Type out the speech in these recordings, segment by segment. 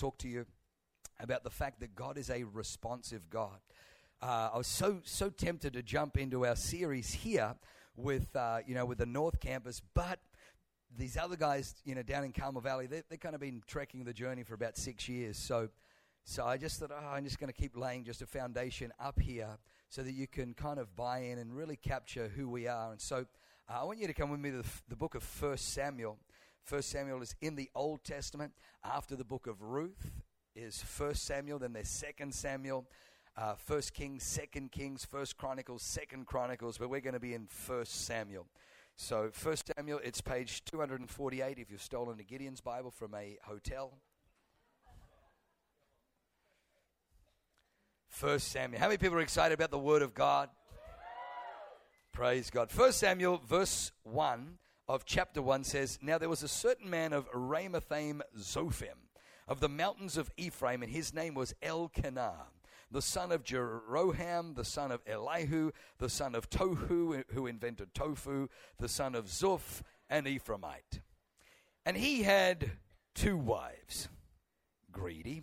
talk to you about the fact that God is a responsive God. Uh, I was so so tempted to jump into our series here with uh, you know with the North Campus, but these other guys, you know, down in Carmel Valley, they they kind of been trekking the journey for about six years. So, so I just thought, oh, I'm just going to keep laying just a foundation up here so that you can kind of buy in and really capture who we are. And so, uh, I want you to come with me to the, the book of First Samuel. First Samuel is in the Old Testament. After the book of Ruth is First Samuel, then there's Second Samuel. Uh, First Kings, Second Kings, First Chronicles, Second Chronicles, but we're going to be in First Samuel. So, First Samuel, it's page 248 if you've stolen a Gideon's Bible from a hotel. First Samuel. How many people are excited about the Word of God? Praise God. First Samuel, verse 1 of chapter 1 says, Now there was a certain man of Ramathaim Zophim, of the mountains of Ephraim, and his name was Elkanah the son of Jeroham, the son of Elihu, the son of Tohu, who invented tofu, the son of Zuph, an Ephraimite. And he had two wives, greedy.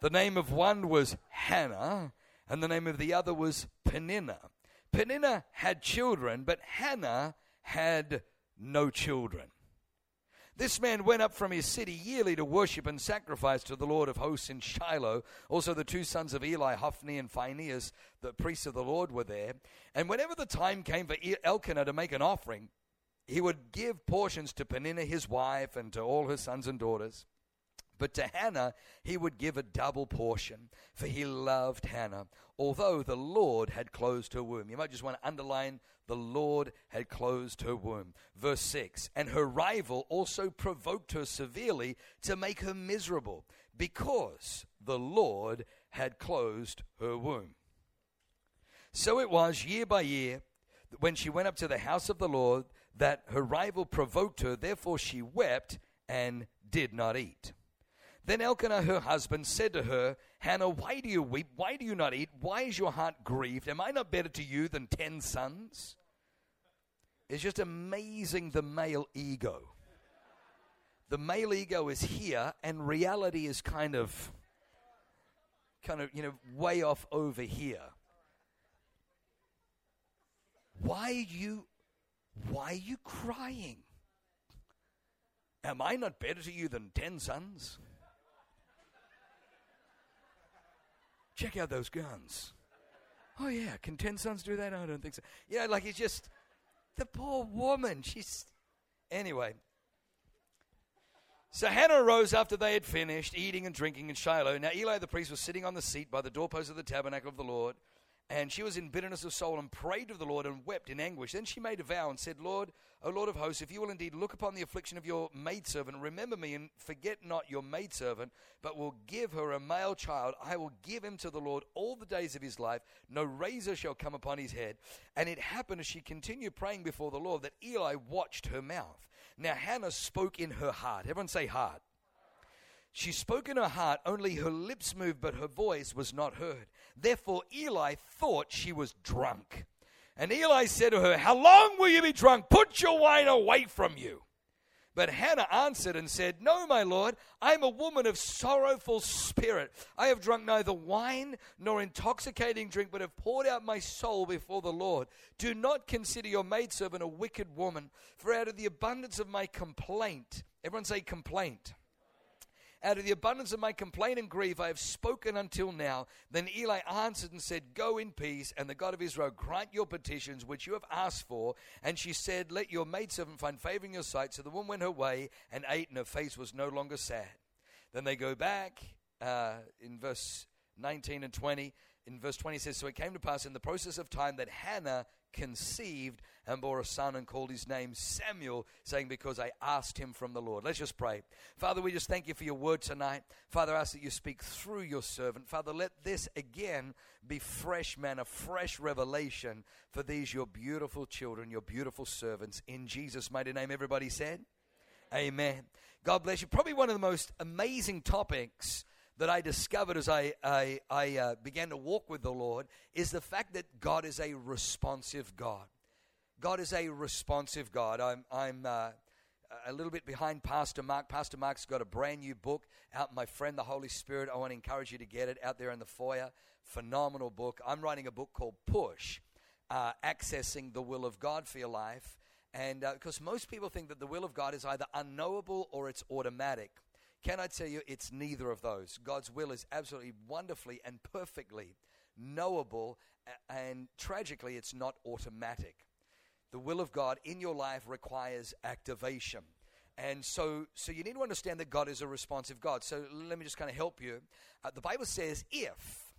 The name of one was Hannah, and the name of the other was Peninnah. Peninnah had children, but Hannah had no children. This man went up from his city yearly to worship and sacrifice to the Lord of hosts in Shiloh. Also, the two sons of Eli, Hophni and Phinehas, the priests of the Lord, were there. And whenever the time came for Elkanah to make an offering, he would give portions to Peninnah, his wife, and to all her sons and daughters. But to Hannah he would give a double portion, for he loved Hannah, although the Lord had closed her womb. You might just want to underline the Lord had closed her womb. Verse 6 And her rival also provoked her severely to make her miserable, because the Lord had closed her womb. So it was year by year when she went up to the house of the Lord that her rival provoked her, therefore she wept and did not eat. Then Elkanah, her husband, said to her, Hannah, why do you weep? Why do you not eat? Why is your heart grieved? Am I not better to you than ten sons? It's just amazing the male ego. The male ego is here, and reality is kind of, kind of, you know, way off over here. Why you, why are you crying? Am I not better to you than ten sons? Check out those guns. Oh, yeah, can 10 sons do that? I don't think so. You know, like it's just the poor woman. She's. Anyway. So Hannah arose after they had finished eating and drinking in Shiloh. Now Eli the priest was sitting on the seat by the doorpost of the tabernacle of the Lord. And she was in bitterness of soul and prayed to the Lord and wept in anguish. Then she made a vow and said, Lord, O Lord of hosts, if you will indeed look upon the affliction of your maidservant, remember me and forget not your maidservant, but will give her a male child, I will give him to the Lord all the days of his life. No razor shall come upon his head. And it happened as she continued praying before the Lord that Eli watched her mouth. Now Hannah spoke in her heart. Everyone say heart. She spoke in her heart, only her lips moved, but her voice was not heard. Therefore, Eli thought she was drunk. And Eli said to her, How long will you be drunk? Put your wine away from you. But Hannah answered and said, No, my lord, I am a woman of sorrowful spirit. I have drunk neither wine nor intoxicating drink, but have poured out my soul before the Lord. Do not consider your maidservant a wicked woman, for out of the abundance of my complaint, everyone say complaint out of the abundance of my complaint and grief, I have spoken until now. Then Eli answered and said, Go in peace, and the God of Israel grant your petitions which you have asked for. And she said, Let your maidservant find favor in your sight. So the woman went her way and ate, and her face was no longer sad. Then they go back uh, in verse 19 and 20. In verse 20 says, So it came to pass in the process of time that Hannah conceived and bore a son and called his name Samuel, saying, Because I asked him from the Lord. Let's just pray. Father, we just thank you for your word tonight. Father, I ask that you speak through your servant. Father, let this again be fresh manna, fresh revelation for these, your beautiful children, your beautiful servants. In Jesus' mighty name, everybody said, Amen. God bless you. Probably one of the most amazing topics that I discovered as I, I, I uh, began to walk with the Lord is the fact that God is a responsive God. God is a responsive God. I'm, I'm, uh, a little bit behind Pastor Mark. Pastor Mark's got a brand new book out, My Friend, the Holy Spirit. I want to encourage you to get it out there in the foyer. Phenomenal book. I'm writing a book called Push, uh, Accessing the Will of God for Your Life. And because uh, most people think that the will of God is either unknowable or it's automatic. Can I tell you, it's neither of those. God's will is absolutely wonderfully and perfectly knowable, and tragically, it's not automatic. The will of God in your life requires activation. And so, so you need to understand that God is a responsive God. So let me just kind of help you. Uh, the Bible says, if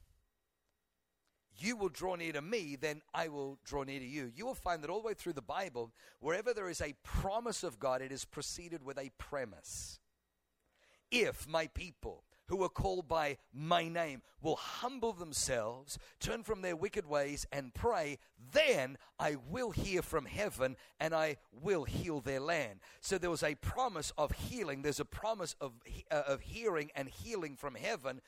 you will draw near to me, then I will draw near to you. You will find that all the way through the Bible, wherever there is a promise of God, it is preceded with a premise. If my people who are called by my name will humble themselves, turn from their wicked ways, and pray, then I will hear from heaven and I will heal their land. So there was a promise of healing. There's a promise of, uh, of hearing and healing from heaven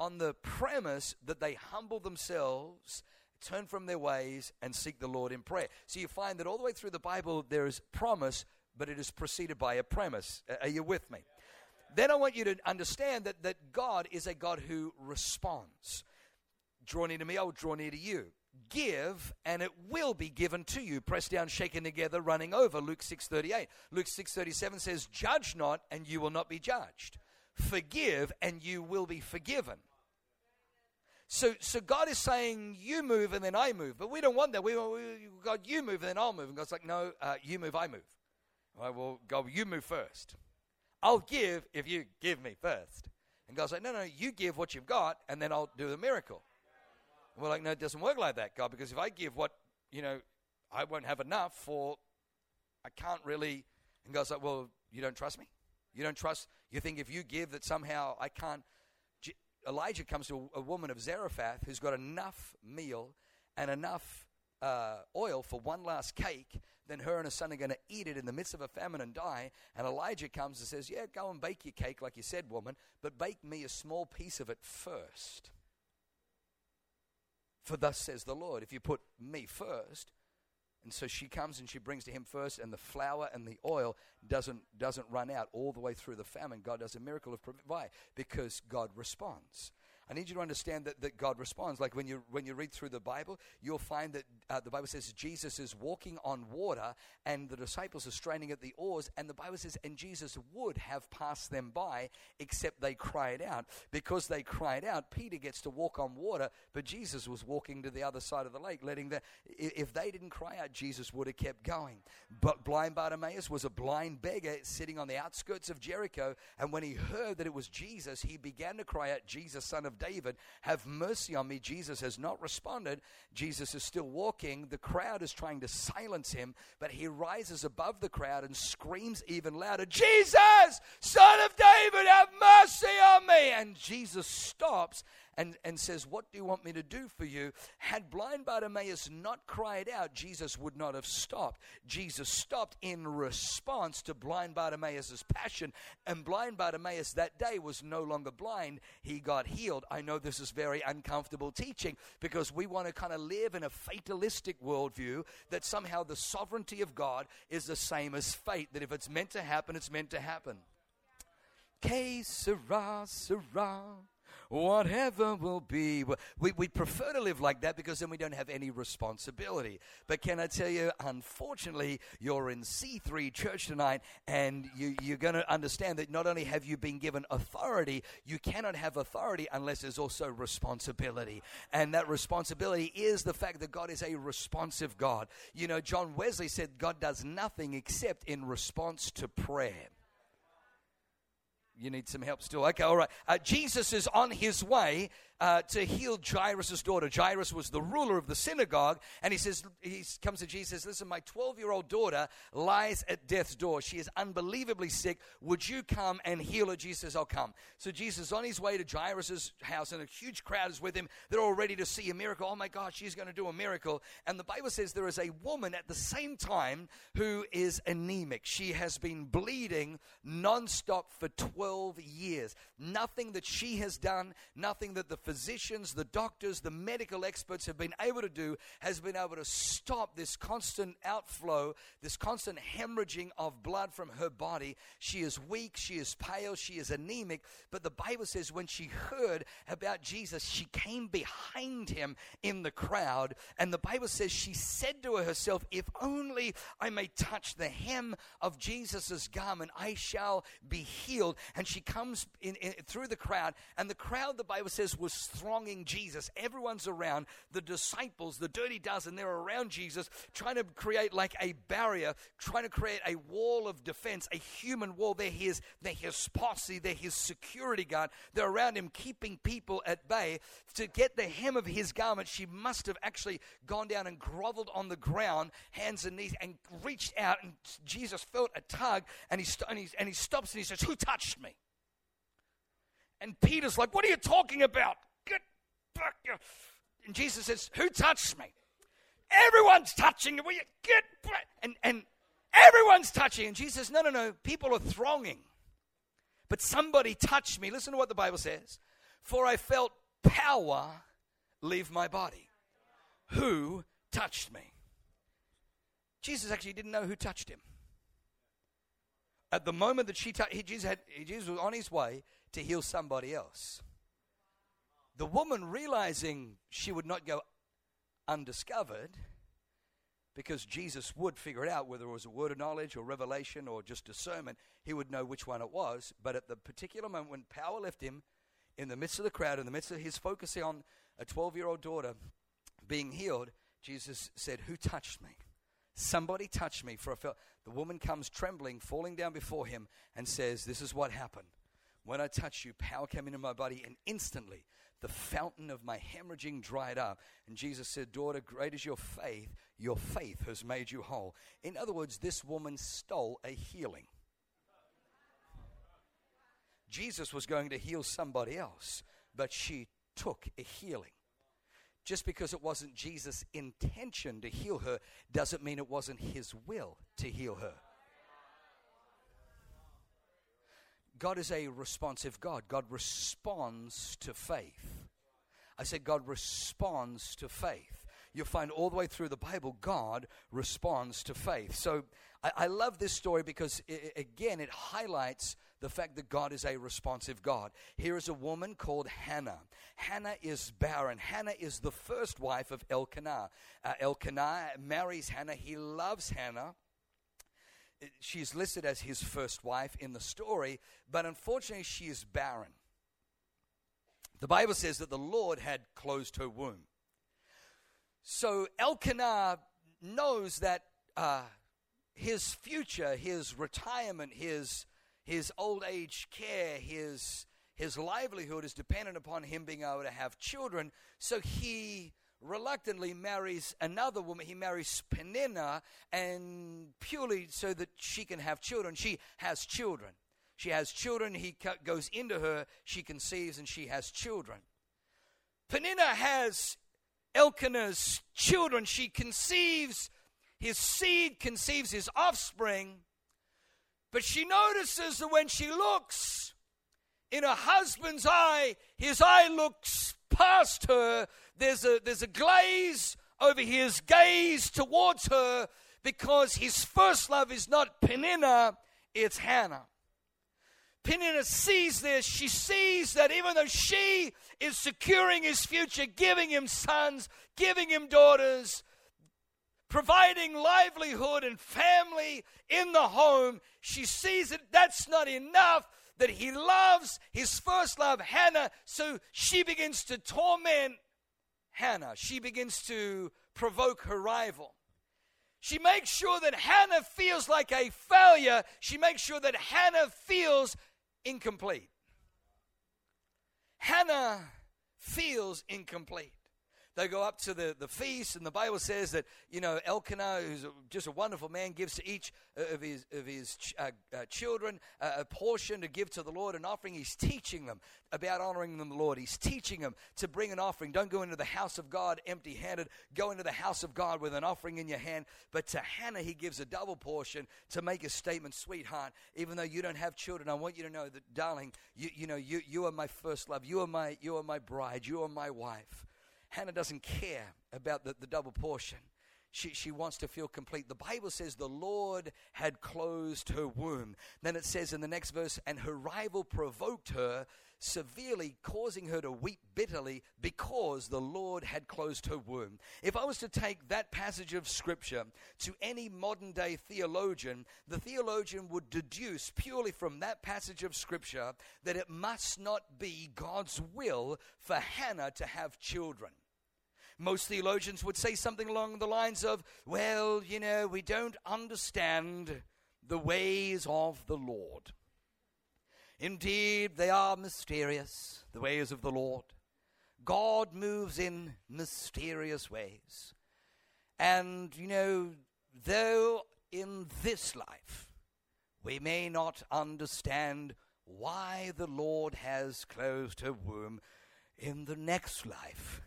on the premise that they humble themselves, turn from their ways, and seek the Lord in prayer. So you find that all the way through the Bible there is promise, but it is preceded by a premise. Are you with me? Then I want you to understand that, that God is a God who responds. Draw near to me, I will draw near to you. Give, and it will be given to you. Pressed down, shaken together, running over. Luke 6.38. Luke 6.37 says, Judge not, and you will not be judged. Forgive, and you will be forgiven. So, so God is saying, you move and then I move. But we don't want that. We want, God, you move and then I'll move. And God's like, no, uh, you move, I move. Right, well, God, you move first. I'll give if you give me first. And God's like, no, no, you give what you've got and then I'll do the miracle. And we're like, no, it doesn't work like that, God, because if I give what, you know, I won't have enough for, I can't really. And God's like, well, you don't trust me? You don't trust, you think if you give that somehow I can't. Elijah comes to a, woman of Zarephath who's got enough meal and enough uh, oil for one last cake, then her and her son are going to eat it in the midst of a famine and die. And Elijah comes and says, Yeah, go and bake your cake like you said, woman, but bake me a small piece of it first. For thus says the Lord, if you put me first, and so she comes and she brings to him first, and the flour and the oil doesn't, doesn't run out all the way through the famine. God does a miracle of provide because God responds. I need you to understand that, that God responds. Like when you, when you read through the Bible, you'll find that uh, the Bible says Jesus is walking on water and the disciples are straining at the oars. And the Bible says, and Jesus would have passed them by, except they cried out. Because they cried out, Peter gets to walk on water, but Jesus was walking to the other side of the lake, letting the. If they didn't cry out, Jesus would have kept going. But blind Bartimaeus was a blind beggar sitting on the outskirts of Jericho. And when he heard that it was Jesus, he began to cry out, Jesus, son of David, have mercy on me. Jesus has not responded. Jesus is still walking. The crowd is trying to silence him, but he rises above the crowd and screams even louder, Jesus, son of David, have mercy on me. And Jesus stops and, and says, What do you want me to do for you? Had blind Bartimaeus not cried out, Jesus would not have stopped. Jesus stopped in response to blind Bartimaeus' passion, and blind Bartimaeus that day was no longer blind. He got healed. I know this is very uncomfortable teaching because we want to kind of live in a fatalistic worldview that somehow the sovereignty of God is the same as fate, that if it's meant to happen, it's meant to happen. Que sera, sera whatever will be. We, we prefer to live like that because then we don't have any responsibility. But can I tell you, unfortunately, you're in C3 church tonight and you, you're going to understand that not only have you been given authority, you cannot have authority unless there's also responsibility. And that responsibility is the fact that God is a responsive God. You know, John Wesley said God does nothing except in response to prayer. You need some help still. Okay, all right. Uh, Jesus is on his way uh, to heal Jairus' daughter. Jairus was the ruler of the synagogue, and he says, he comes to Jesus, listen, my 12 year old daughter lies at death's door. She is unbelievably sick. Would you come and heal her? Jesus says, I'll come. So Jesus is on his way to Jairus' house, and a huge crowd is with him. They're all ready to see a miracle. Oh my God, she's going to do a miracle. And the Bible says there is a woman at the same time who is anemic. She has been bleeding nonstop for 12 years. Nothing that she has done, nothing that the physicians, the doctors, the medical experts have been able to do has been able to stop this constant outflow, this constant hemorrhaging of blood from her body. She is weak, she is pale, she is anemic. But the Bible says when she heard about Jesus, she came behind him in the crowd. And the Bible says she said to herself, If only I may touch the hem of Jesus' garment, I shall be healed. And she comes in, in, through the crowd, and the crowd, the Bible says, was thronging Jesus. Everyone's around. The disciples, the dirty dozen, they're around Jesus, trying to create like a barrier, trying to create a wall of defense, a human wall. They're his, they're his posse, they're his security guard. They're around him, keeping people at bay. To get the hem of his garment, she must have actually gone down and groveled on the ground, hands and knees, and reached out. And Jesus felt a tug, and he, st- and he, and he stops and he says, Who touched me? And Peter's like, What are you talking about? Get back. And Jesus says, Who touched me? Everyone's touching you. Will you get? And, and everyone's touching. And Jesus No, no, no. People are thronging. But somebody touched me. Listen to what the Bible says. For I felt power leave my body. Who touched me? Jesus actually didn't know who touched him. At the moment that she touched, Jesus, Jesus was on his way to heal somebody else. The woman, realizing she would not go undiscovered, because Jesus would figure it out whether it was a word of knowledge or revelation or just discernment, he would know which one it was. But at the particular moment when power left him, in the midst of the crowd, in the midst of his focusing on a 12 year old daughter being healed, Jesus said, Who touched me? Somebody touched me, for I felt. The woman comes trembling, falling down before him, and says, This is what happened. When I touched you, power came into my body, and instantly the fountain of my hemorrhaging dried up. And Jesus said, Daughter, great is your faith. Your faith has made you whole. In other words, this woman stole a healing. Jesus was going to heal somebody else, but she took a healing. Just because it wasn't Jesus' intention to heal her doesn't mean it wasn't his will to heal her. God is a responsive God. God responds to faith. I said, God responds to faith. You'll find all the way through the Bible, God responds to faith. So I, I love this story because, it, again, it highlights the fact that God is a responsive God. Here is a woman called Hannah. Hannah is barren. Hannah is the first wife of Elkanah. Uh, Elkanah marries Hannah. He loves Hannah she's listed as his first wife in the story, but unfortunately, she is barren. The Bible says that the Lord had closed her womb. So Elkanah knows that uh, his future, his retirement, his his old age care, his his livelihood is dependent upon him being able to have children. So he reluctantly marries another woman. He marries Peninnah, and purely so that she can have children. She has children. She has children. He goes into her. She conceives, and she has children. Peninnah has Elkanah's children. She conceives. His seed conceives his offspring. But she notices that when she looks in her husband's eye, his eye looks past her there's a, there's a glaze over his gaze towards her because his first love is not Peninnah, it's Hannah. Peninnah sees this. She sees that even though she is securing his future, giving him sons, giving him daughters, providing livelihood and family in the home, she sees that that's not enough, that he loves his first love, Hannah, so she begins to torment Hannah. She begins to provoke her rival. She makes sure that Hannah feels like a failure. She makes sure that Hannah feels incomplete. Hannah feels incomplete. They go up to the, the feast, and the Bible says that, you know, Elkanah, who's just a wonderful man, gives to each of his, of his ch- uh, uh, children uh, a portion to give to the Lord, an offering. He's teaching them about honoring the Lord. He's teaching them to bring an offering. Don't go into the house of God empty handed. Go into the house of God with an offering in your hand. But to Hannah, he gives a double portion to make a statement, sweetheart, even though you don't have children, I want you to know that, darling, you, you know, you, you are my first love. You are my, you are my bride. You are my wife. Hannah doesn't care about the, the double portion. She, she wants to feel complete. The Bible says the Lord had closed her womb. Then it says in the next verse, and her rival provoked her severely, causing her to weep bitterly because the Lord had closed her womb. If I was to take that passage of Scripture to any modern day theologian, the theologian would deduce purely from that passage of Scripture that it must not be God's will for Hannah to have children. Most theologians would say something along the lines of, well, you know, we don't understand the ways of the Lord. Indeed, they are mysterious, the ways of the Lord. God moves in mysterious ways. And, you know, though in this life we may not understand why the Lord has closed her womb, in the next life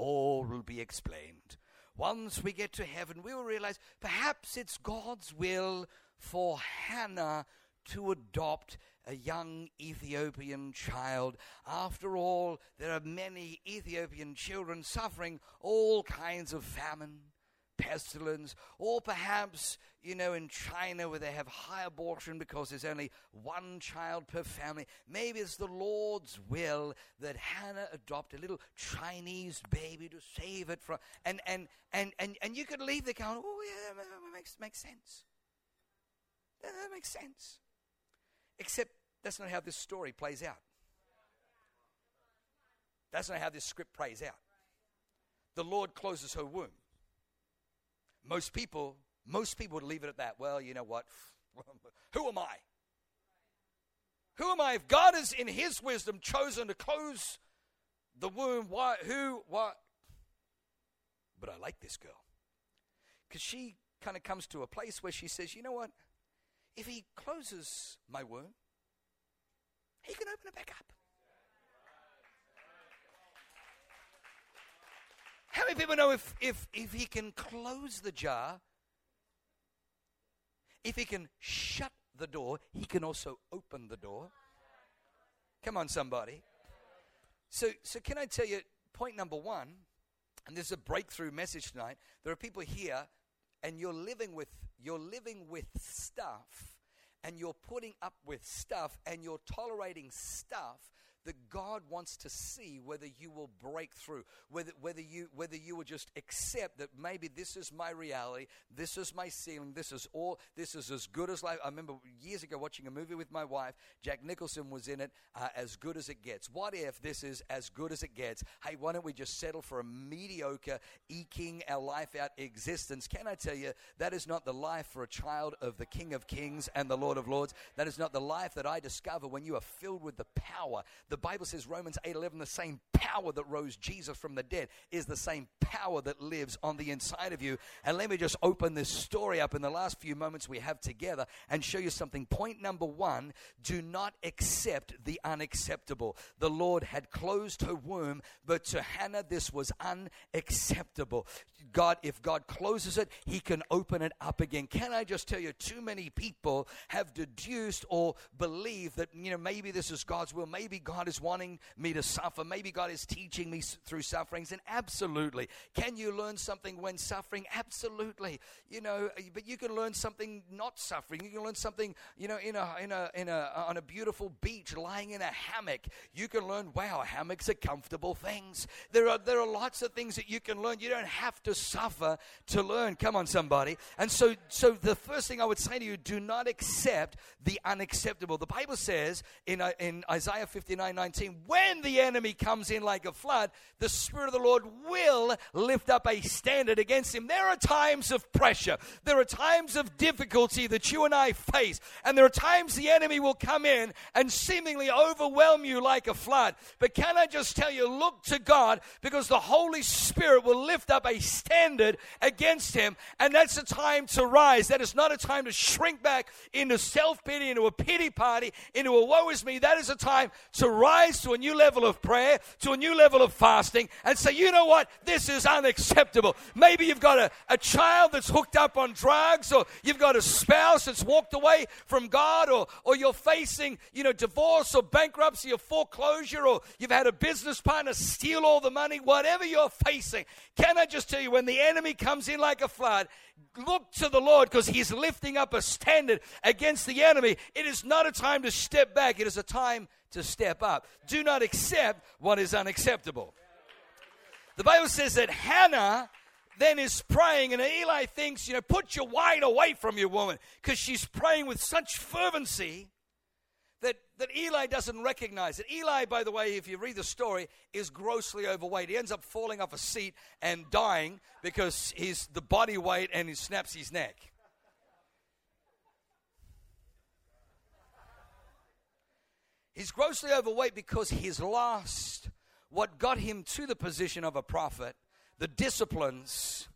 all will be explained. Once we get to heaven, we will realize perhaps it's God's will for Hannah to adopt a young Ethiopian child. After all, there are many Ethiopian children suffering all kinds of famine pestilence, or perhaps, you know, in China where they have high abortion because there's only one child per family. Maybe it's the Lord's will that Hannah adopt a little Chinese baby to save it from. And, and, and, and, and you could leave the going, oh, yeah, that makes, makes sense. That makes sense. Except that's not how this story plays out. That's not how this script plays out. The Lord closes her womb. Most people, most people would leave it at that. Well, you know what? Who am I? Who am I? If God has, in His wisdom, chosen to close the womb, why? Who? What? But I like this girl because she kind of comes to a place where she says, "You know what? If He closes my womb, He can open it back up." How many people know if, if, if he can close the jar, if he can shut the door, he can also open the door? Come on, somebody. So, so can I tell you, point number one, and this is a breakthrough message tonight. There are people here, and you're living with you're living with stuff, and you're putting up with stuff, and you're tolerating stuff that God wants to see whether you will break through, whether, whether, you, whether you will just accept that maybe this is my reality, this is my ceiling, this is all, this is as good as life. I remember years ago watching a movie with my wife, Jack Nicholson was in it, uh, As Good as It Gets. What if this is as good as it gets? Hey, why don't we just settle for a mediocre, eking our life out existence? Can I tell you, that is not the life for a child of the King of Kings and the Lord of Lords. That is not the life that I discover when you are filled with the power, the Bible says, Romans 8 11, the same power that rose Jesus from the dead is the same power that lives on the inside of you. And let me just open this story up in the last few moments we have together and show you something. Point number one do not accept the unacceptable. The Lord had closed her womb, but to Hannah, this was unacceptable. God, if God closes it, He can open it up again. Can I just tell you, too many people have deduced or believe that, you know, maybe this is God's will, maybe God is wanting me to suffer, maybe God is teaching me through sufferings, and absolutely. Can you learn something when suffering? Absolutely. You know, but you can learn something not suffering. You can learn something, you know, in a, in a, in a, on a beautiful beach, lying in a hammock. You can learn, wow, hammocks are comfortable things. There are, there are lots of things that you can learn. You don't have to suffer to learn. Come on, somebody. And so, so the first thing I would say to you, do not accept the unacceptable. The Bible says in, uh, in Isaiah 59 9 19, when the enemy comes in like a flood, the Spirit of the Lord will lift up a standard against him. There are times of pressure, there are times of difficulty that you and I face, and there are times the enemy will come in and seemingly overwhelm you like a flood. But can I just tell you, look to God because the Holy Spirit will lift up a standard against him, and that's a time to rise. That is not a time to shrink back into self pity, into a pity party, into a woe is me. That is a time to rise to a new level of prayer, to a new level of fasting, and say, you know what? This is unacceptable. Maybe you've got a, a child that's hooked up on drugs, or you've got a spouse that's walked away from God, or, or you're facing, you know, divorce or bankruptcy or foreclosure, or you've had a business partner steal all the money, whatever you're facing. Can I just tell you, when the enemy comes in like a flood, look to the Lord because He's lifting up a standard against the enemy. It is not a time to step back, it is a time to step up. Do not accept what is unacceptable. The Bible says that Hannah then is praying, and Eli thinks, you know, put your wine away from your woman because she's praying with such fervency that, that Eli doesn't recognize it. Eli, by the way, if you read the story, is grossly overweight. He ends up falling off a seat and dying because he's the body weight and he snaps his neck. He's grossly overweight because he's lost what got him to the position of a prophet, the disciplines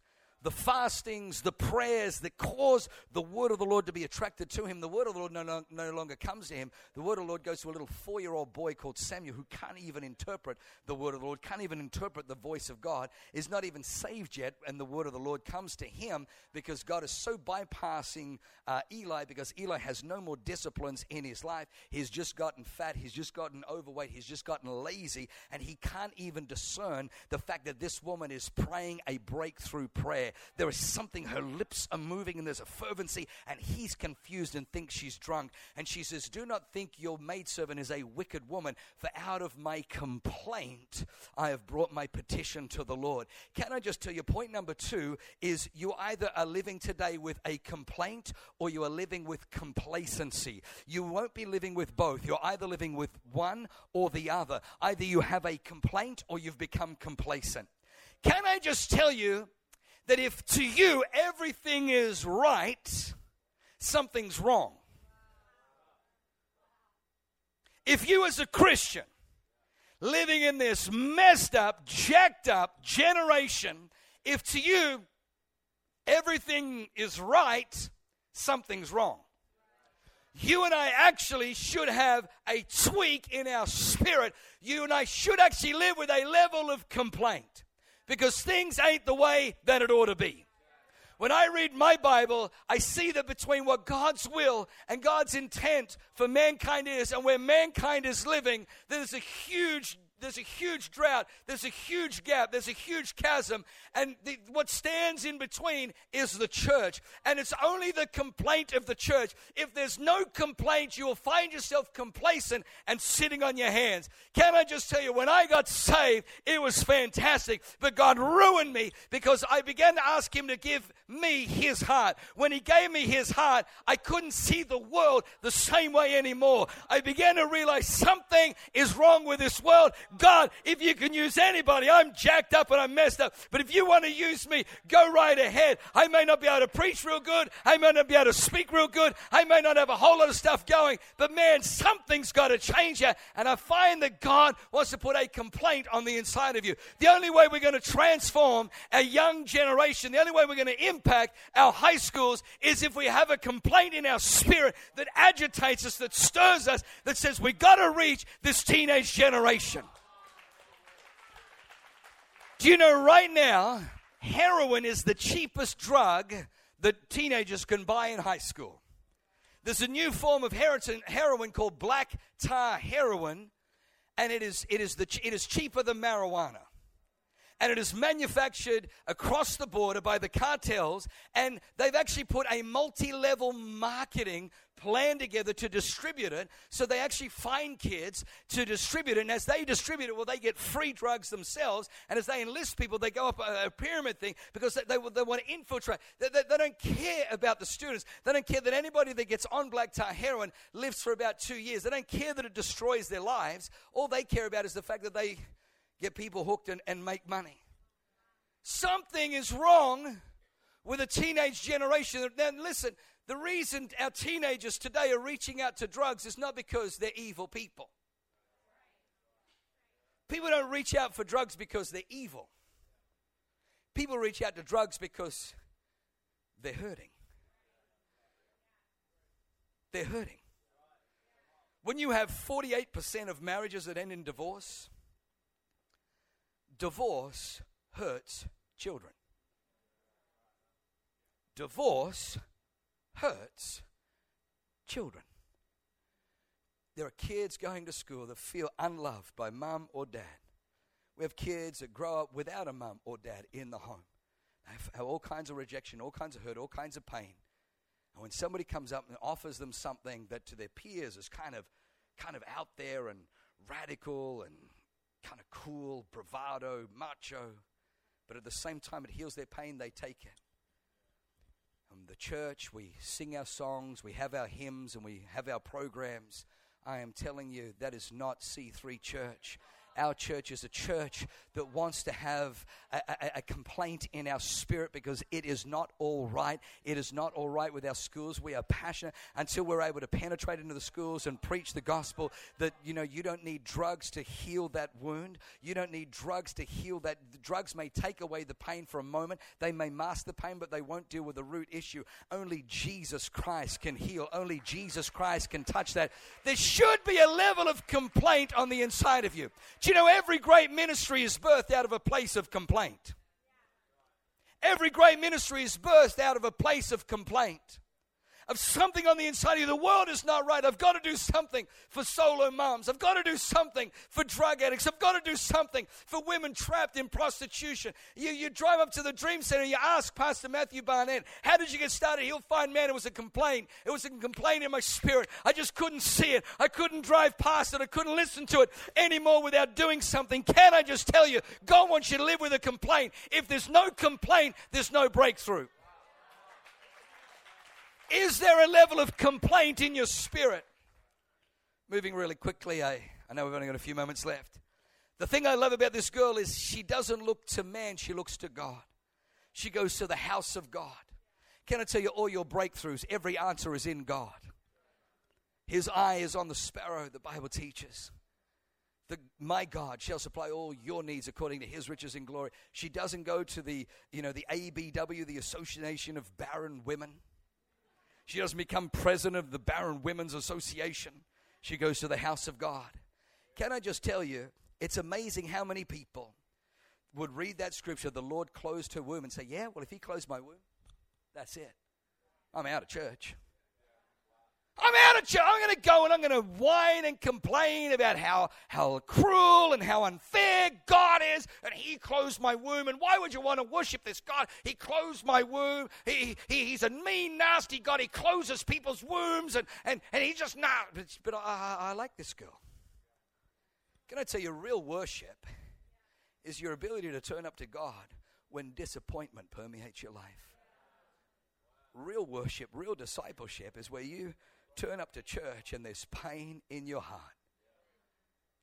the fastings, the prayers that cause the word of the Lord to be attracted to him. The word of the Lord no, no, no longer comes to him. The word of the Lord goes to a little four year old boy called Samuel who can't even interpret the word of the Lord, can't even interpret the voice of God, is not even saved yet, and the word of the Lord comes to him because God is so bypassing uh, Eli because Eli has no more disciplines in his life. He's just gotten fat, he's just gotten overweight, he's just gotten lazy, and he can't even discern the fact that this woman is praying a breakthrough prayer. There is something, her lips are moving and there's a fervency, and he's confused and thinks she's drunk. And she says, Do not think your maidservant is a wicked woman, for out of my complaint I have brought my petition to the Lord. Can I just tell you, point number two is you either are living today with a complaint or you are living with complacency. You won't be living with both. You're either living with one or the other. Either you have a complaint or you've become complacent. Can I just tell you that if to you everything is right, something's wrong. If you, as a Christian, living in this messed up, jacked up generation, if to you everything is right, something's wrong. You and I actually should have a tweak in our spirit. You and I should actually live with a level of complaint because things ain't the way that it ought to be. When I read my Bible, I see that between what God's will and God's intent for mankind is and where mankind is living, there's a huge there's a huge drought, there's a huge gap, there's a huge chasm, and the, what stands in between is the church. And it's only the complaint of the church. If there's no complaint, you will find yourself complacent and sitting on your hands. Can I just tell you, when I got saved, it was fantastic, but God ruined me because I began to ask Him to give me His heart. When He gave me His heart, I couldn't see the world the same way anymore. I began to realize something is wrong with this world. God, if you can use anybody, I'm jacked up and I'm messed up. But if you want to use me, go right ahead. I may not be able to preach real good. I may not be able to speak real good. I may not have a whole lot of stuff going. But man, something's got to change here. And I find that God wants to put a complaint on the inside of you. The only way we're going to transform a young generation, the only way we're going to impact our high schools is if we have a complaint in our spirit that agitates us, that stirs us, that says we've got to reach this teenage generation. Do you know right now, heroin is the cheapest drug that teenagers can buy in high school? There's a new form of heroin called black tar heroin, and it is, it is, the, it is cheaper than marijuana. And it is manufactured across the border by the cartels, and they've actually put a multi level marketing plan together to distribute it. So they actually find kids to distribute it, and as they distribute it, well, they get free drugs themselves, and as they enlist people, they go up a, a pyramid thing because they, they, they want to infiltrate. They, they, they don't care about the students, they don't care that anybody that gets on black tar heroin lives for about two years, they don't care that it destroys their lives. All they care about is the fact that they get people hooked and, and make money. Something is wrong with a teenage generation. Now, listen, the reason our teenagers today are reaching out to drugs is not because they're evil people. People don't reach out for drugs because they're evil. People reach out to drugs because they're hurting. They're hurting. When you have 48% of marriages that end in divorce, divorce hurts children. Divorce hurts children. There are kids going to school that feel unloved by mum or dad. We have kids that grow up without a mum or dad in the home. They have all kinds of rejection, all kinds of hurt, all kinds of pain. And when somebody comes up and offers them something that to their peers is kind of kind of out there and radical and kind of cool, bravado, macho, but at the same time it heals their pain, they take it. Um, the church, we sing our songs, we have our hymns, and we have our programs. I am telling you, that is not C3 Church our church is a church that wants to have a, a, a, complaint in our spirit because it is not all right. It is not all right with our schools. We are passionate until we're able to penetrate into the schools and preach the gospel that, you know, you don't need drugs to heal that wound. You don't need drugs to heal that. Drugs may take away the pain for a moment, they may mask the pain, but they won't deal with the root issue. Only Jesus Christ can heal. Only Jesus Christ can touch that. There should be a level of complaint on the inside of you. You know every great ministry is birthed out of a place of complaint? Every great ministry is birthed out of a place of complaint of something on the inside of you. The world is not right. I've got to do something for solo moms. I've got to do something for drug addicts. I've got to do something for women trapped in prostitution. You, you drive up to the Dream Center, you ask Pastor Matthew Barnett, How did you get started? He'll find, man, it was a complaint. It was a complaint in my spirit. I just couldn't see it. I couldn't drive past it. I couldn't listen to it anymore without doing something. Can I just tell you, God wants you to live with a complaint. If there's no complaint, there's no breakthrough. Is there a level of complaint in your spirit? Moving really quickly, I, I know we've only got a few moments left. The thing I love about this girl is she doesn't look to man, she looks to God. She goes to the house of God. Can I tell you, all your breakthroughs, every answer is in God. His eye is on the sparrow, the Bible teaches. The, my God shall supply all your needs according to his riches in glory. She doesn't go to the, you know, the ABW, the Association of Barren Women. She doesn't become president of the Barren Women's Association. She goes to the house of God. Can I just tell you, it's amazing how many people would read that scripture, the Lord closed her womb, and say, Yeah, well, if He closed my womb, that's it. I'm out of church. I'm out of church. I'm going to go and I'm going to whine and complain about how, how cruel and how unfair God is. And He closed my womb. And why would you want to worship this God? He closed my womb. He, he, he's a mean, nasty God. He closes people's wombs. And, and, and he just, nah. But, but I, I like this girl. Can I tell you, real worship is your ability to turn up to God when disappointment permeates your life. Real worship, real discipleship is where you turn up to church and there's pain in your heart.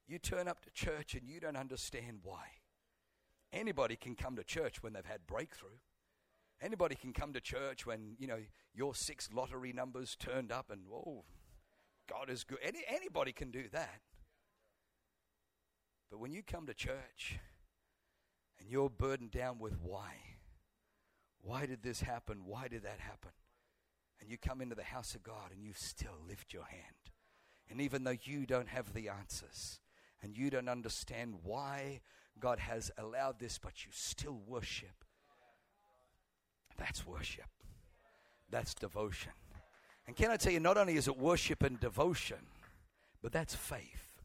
You turn up to church and you don't understand why. Anybody can come to church when they've had breakthrough. Anybody can come to church when, you know, your six lottery numbers turned up and, oh, God is good. Any, anybody can do that. But when you come to church and you're burdened down with why, why did this happen? Why did that happen? And you come into the house of God and you still lift your hand. And even though you don't have the answers and you don't understand why God has allowed this, but you still worship, that's worship. That's devotion. And can I tell you, not only is it worship and devotion, but that's faith.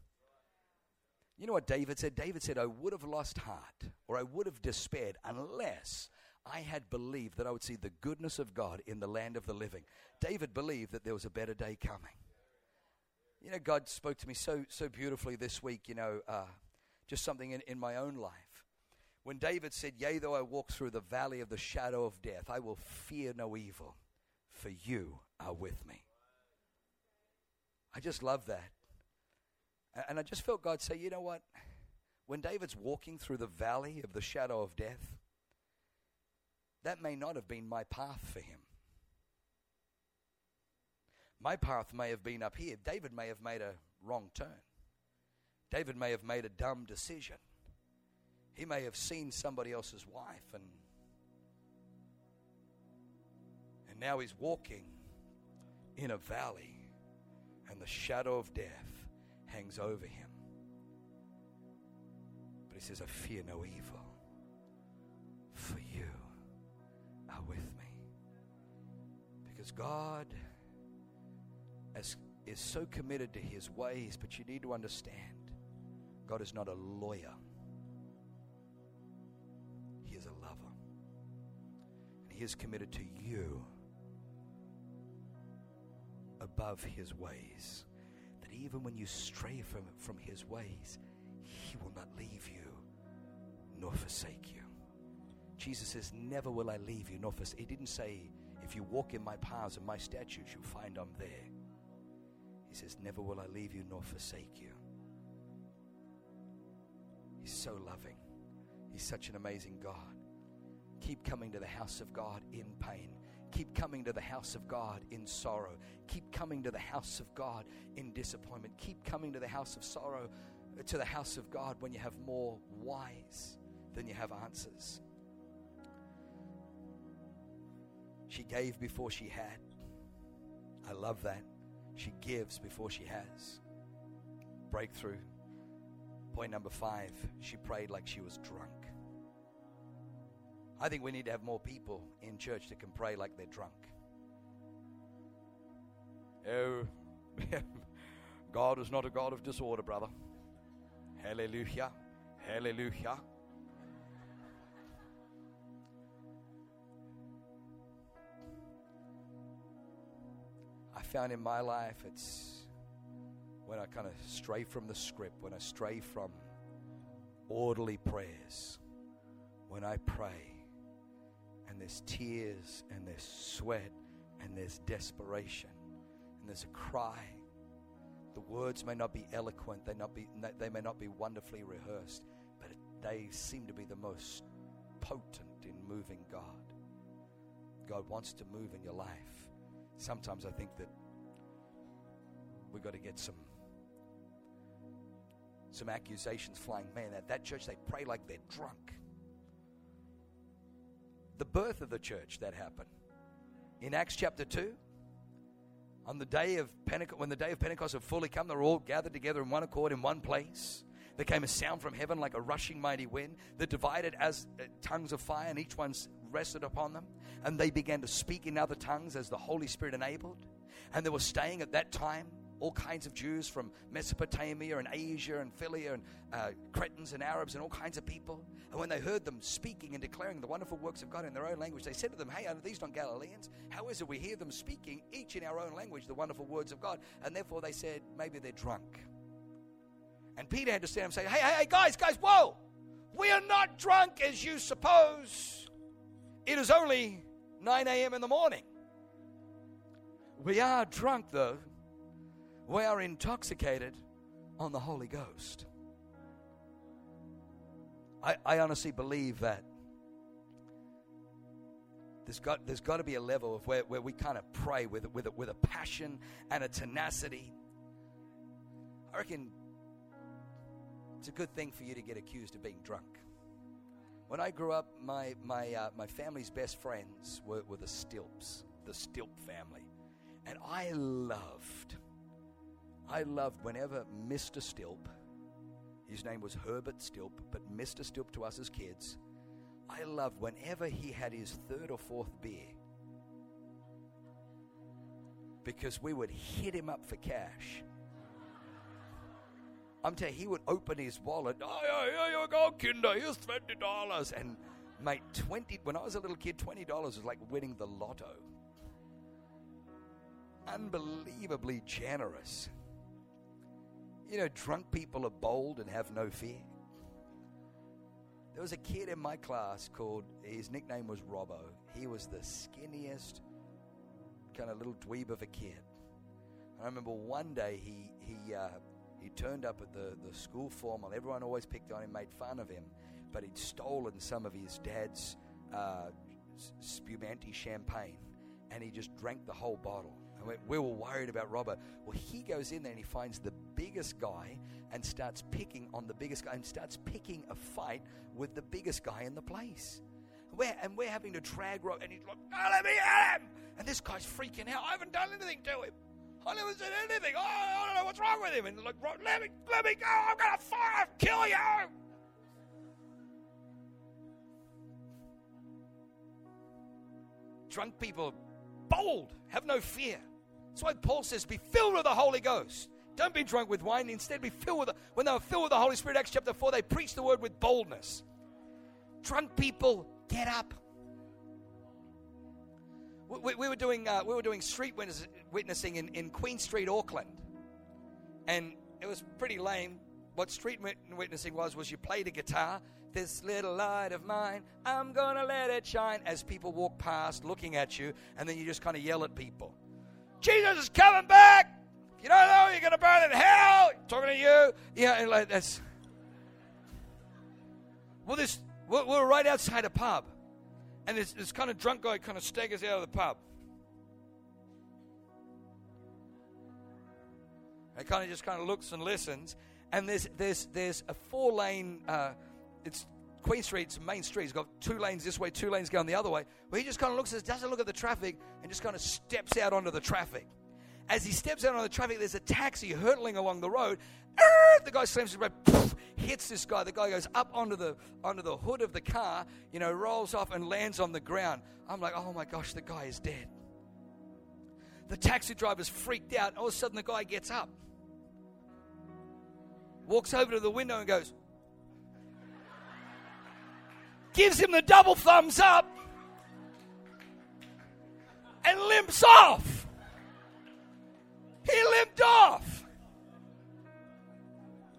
You know what David said? David said, I would have lost heart or I would have despaired unless I had believed that I would see the goodness of God in the land of the living. David believed that there was a better day coming. You know, God spoke to me so, so beautifully this week, you know, uh, just something in, in my own life. When David said, Yea, though I walk through the valley of the shadow of death, I will fear no evil, for you are with me. I just love that. And I just felt God say, you know what? When David's walking through the valley of the shadow of death, that may not have been my path for him. My path may have been up here. David may have made a wrong turn. David may have made a dumb decision. He may have seen somebody else's wife and and now he's walking in a valley and the shadow of death hangs over him. But he says, I fear no evil, for you are with me. Because God is, is so committed to his ways, but you need to understand God is not a lawyer, he is a lover. And he is committed to you above his ways That even when you stray from, from his ways, he will not leave you nor forsake you. Jesus says, Never will I leave you nor forsake. He didn't say, If you walk in my paths and my statutes, you'll find I'm there. He says, Never will I leave you nor forsake you. He's so loving. He's such an amazing God. Keep coming to the house of God in pain. Keep coming to the house of God in sorrow. Keep coming to the house of God in disappointment. Keep coming to the house of sorrow, to the house of God when you have more whys than you have answers. She gave before she had. I love that. She gives before she has. Breakthrough. Point number five, she prayed like she was drunk. I think we need to have more people in church that can pray like they're drunk. Oh, God is not a God of disorder, brother. Hallelujah. Hallelujah. Found in my life it's when I kind of stray from the script, when I stray from orderly prayers, when I pray and there's tears and there's sweat and there's desperation and there's a cry. The words may not be eloquent, they, not be, they may not be wonderfully rehearsed, but they seem to be the most potent in moving God. God wants to move in your life. Sometimes I think that we've got to get some some accusations flying. Man, at that church they pray like they're drunk the birth of the church that happened. In Acts chapter 2, on the day of Pentecost, when the day of Pentecost had fully come, they were all gathered together in one accord in one place. There came a sound from heaven like a rushing mighty wind that divided as uh, tongues of fire, and each one rested upon them. And they began to speak in other tongues as the Holy Spirit enabled. And there were staying at that time all kinds of Jews from Mesopotamia and Asia and Philia and uh, Cretans and Arabs and all kinds of people. And when they heard them speaking and declaring the wonderful works of God in their own language, they said to them, Hey, are these not Galileans? How is it we hear them speaking each in our own language the wonderful words of God? And therefore they said, Maybe they're drunk. And Peter had to stand and say, Hey, hey, hey, guys, guys, whoa! We are not drunk as you suppose. It is only 9 a.m. in the morning. We are drunk, though, we are intoxicated on the Holy Ghost. I, I honestly believe that there's got, there's got to be a level of where, where we kind of pray with, with, with a passion and a tenacity. I reckon it's a good thing for you to get accused of being drunk. When I grew up, my, my, uh, my family's best friends were, were the Stilps, the Stilp family. And I loved I loved whenever Mr. Stilp, his name was Herbert Stilp, but Mr. Stilp to us as kids, I loved whenever he had his third or fourth beer because we would hit him up for cash. I'm telling you, he would open his wallet. Oh, yeah, here you go, Kinder. Here's twenty dollars. And mate, twenty. When I was a little kid, twenty dollars was like winning the lotto. Unbelievably generous. You know, drunk people are bold and have no fear. There was a kid in my class called, his nickname was Robbo. He was the skinniest, kind of little dweeb of a kid. I remember one day he, he, uh, he turned up at the, the school formal. Everyone always picked on him, made fun of him, but he'd stolen some of his dad's uh, spumante champagne and he just drank the whole bottle. And we, we were worried about Robert. Well, he goes in there and he finds the biggest guy and starts picking on the biggest guy and starts picking a fight with the biggest guy in the place. We're, and we're having to drag Robert, and he's like, oh, let me at him! And this guy's freaking out. I haven't done anything to him. I never said anything. Oh, I don't know what's wrong with him. And like, let me, let me go. I'm gonna fire, kill you. Drunk people, bold, have no fear. That's why Paul says, "Be filled with the Holy Ghost." Don't be drunk with wine. Instead, be filled with the, when they were filled with the Holy Spirit. Acts chapter four, they preached the word with boldness. Drunk people, get up. We, we were doing uh, we were doing street witnessing in, in Queen Street, Auckland, and it was pretty lame. What street witnessing was was you played a guitar. This little light of mine, I'm gonna let it shine. As people walk past, looking at you, and then you just kind of yell at people, "Jesus is coming back!" If you don't know, you're gonna burn in hell. Talking to you, yeah, and like that's. Well, this we're, we're right outside a pub and this, this kind of drunk guy kind of staggers out of the pub. He kind of just kind of looks and listens. And there's there's there's a four lane. Uh, it's Queen Street's main street. It's got two lanes this way, two lanes going the other way. Where he just kind of looks, doesn't look at the traffic, and just kind of steps out onto the traffic. As he steps out on the traffic, there's a taxi hurtling along the road. The guy slams his brake, hits this guy. The guy goes up onto the onto the hood of the car, you know, rolls off and lands on the ground. I'm like, oh my gosh, the guy is dead. The taxi driver's freaked out. All of a sudden, the guy gets up, walks over to the window, and goes, gives him the double thumbs up, and limps off. He limped off.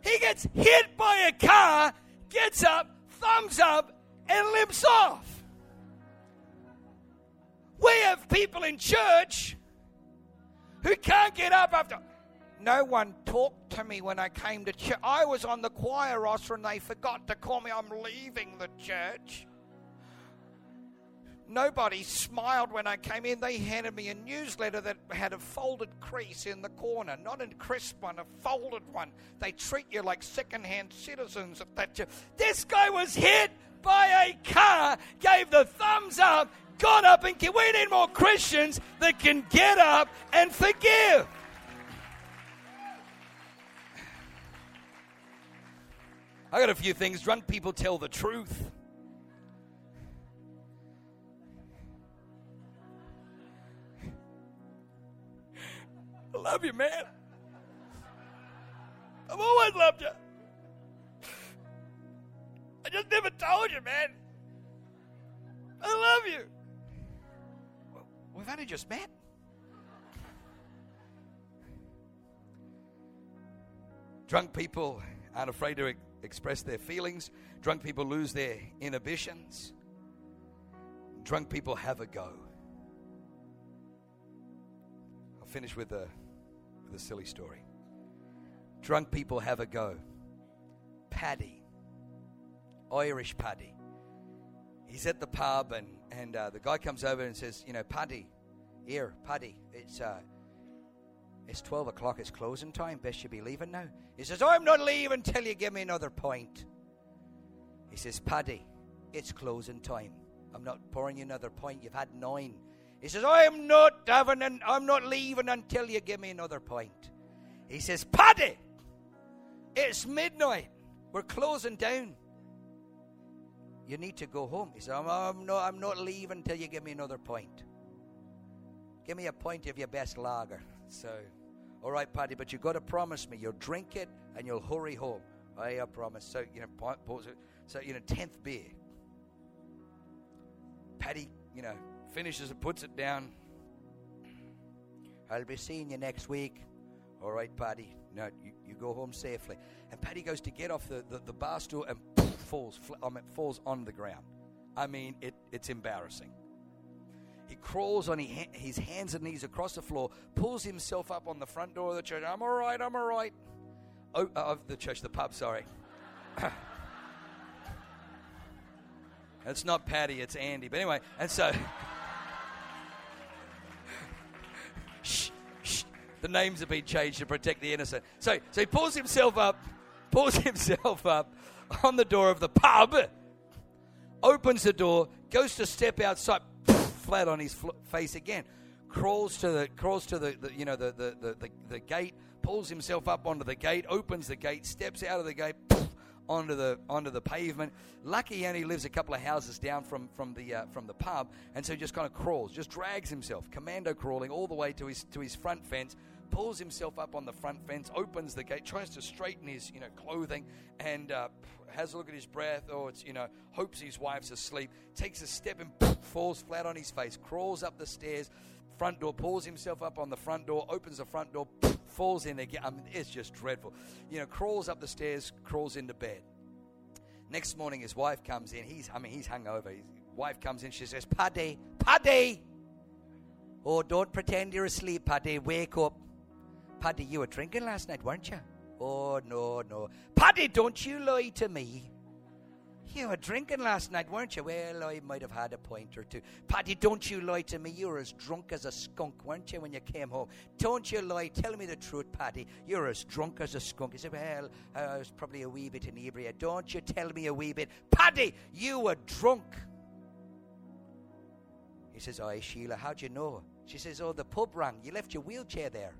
He gets hit by a car, gets up, thumbs up, and limps off. We have people in church who can't get up after. No one talked to me when I came to church. I was on the choir roster and they forgot to call me. I'm leaving the church. Nobody smiled when I came in. They handed me a newsletter that had a folded crease in the corner, not a crisp one, a folded one. They treat you like second-hand citizens. That you. This guy was hit by a car, gave the thumbs up, got up, and we need more Christians that can get up and forgive. I got a few things. Drunk people tell the truth. I love you, man. I've always loved you. I just never told you, man. I love you. We've only just met. Drunk people aren't afraid to express their feelings. Drunk people lose their inhibitions. Drunk people have a go. I'll finish with a with a silly story. Drunk people have a go. Paddy, Irish Paddy. He's at the pub, and, and uh, the guy comes over and says, You know, Paddy, here, Paddy, it's, uh, it's 12 o'clock, it's closing time. Best you be leaving now. He says, I'm not leaving till you give me another point. He says, Paddy, it's closing time. I'm not pouring you another point. You've had nine. He says, I'm not having an, I'm not leaving until you give me another point. He says, Paddy, it's midnight. We're closing down. You need to go home. He said, I'm, I'm, not, I'm not leaving until you give me another point. Give me a point of your best lager. So All right, Paddy, but you've got to promise me you'll drink it and you'll hurry home. Yeah, I promise. So, you know. So, you know, 10th beer. Paddy, you know, finishes and puts it down. I'll be seeing you next week. All right, Paddy. No, you, you go home safely. And Paddy goes to get off the, the, the bar stool and falls, I mean, falls on the ground. I mean, it, it's embarrassing. He crawls on his hands and knees across the floor, pulls himself up on the front door of the church. I'm all right, I'm all right. Oh, uh, of the church, the pub, sorry. it's not Paddy, it's Andy. But anyway, and so. The names have been changed to protect the innocent. So, so he pulls himself up, pulls himself up on the door of the pub, opens the door, goes to step outside, flat on his fl- face again. Crawls to the crawls to the, the you know the, the, the, the, the gate, pulls himself up onto the gate, opens the gate, steps out of the gate, onto the onto the pavement. Lucky he only lives a couple of houses down from from the uh, from the pub, and so he just kind of crawls, just drags himself, commando crawling all the way to his to his front fence, pulls himself up on the front fence, opens the gate, tries to straighten his you know clothing, and uh, has a look at his breath. Oh, it's you know hopes his wife's asleep. Takes a step and falls flat on his face. Crawls up the stairs, front door, pulls himself up on the front door, opens the front door, falls in again. I mean, it's just dreadful. You know, crawls up the stairs, crawls into bed. Next morning, his wife comes in. He's, I mean, he's hungover. His wife comes in. She says, "Paddy, Paddy, oh, don't pretend you're asleep, Paddy. Wake up." Paddy, you were drinking last night, weren't you? Oh, no, no. Paddy, don't you lie to me. You were drinking last night, weren't you? Well, I might have had a point or two. Paddy, don't you lie to me. You were as drunk as a skunk, weren't you, when you came home? Don't you lie. Tell me the truth, Paddy. You're as drunk as a skunk. He said, Well, I was probably a wee bit inebriated. Don't you tell me a wee bit. Paddy, you were drunk. He says, Oh, Sheila, how'd you know? She says, Oh, the pub rang. You left your wheelchair there.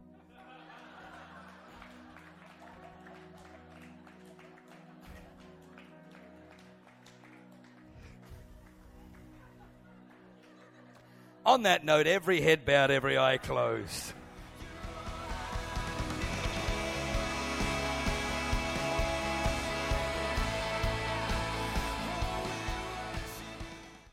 On that note, every head bowed, every eye closed.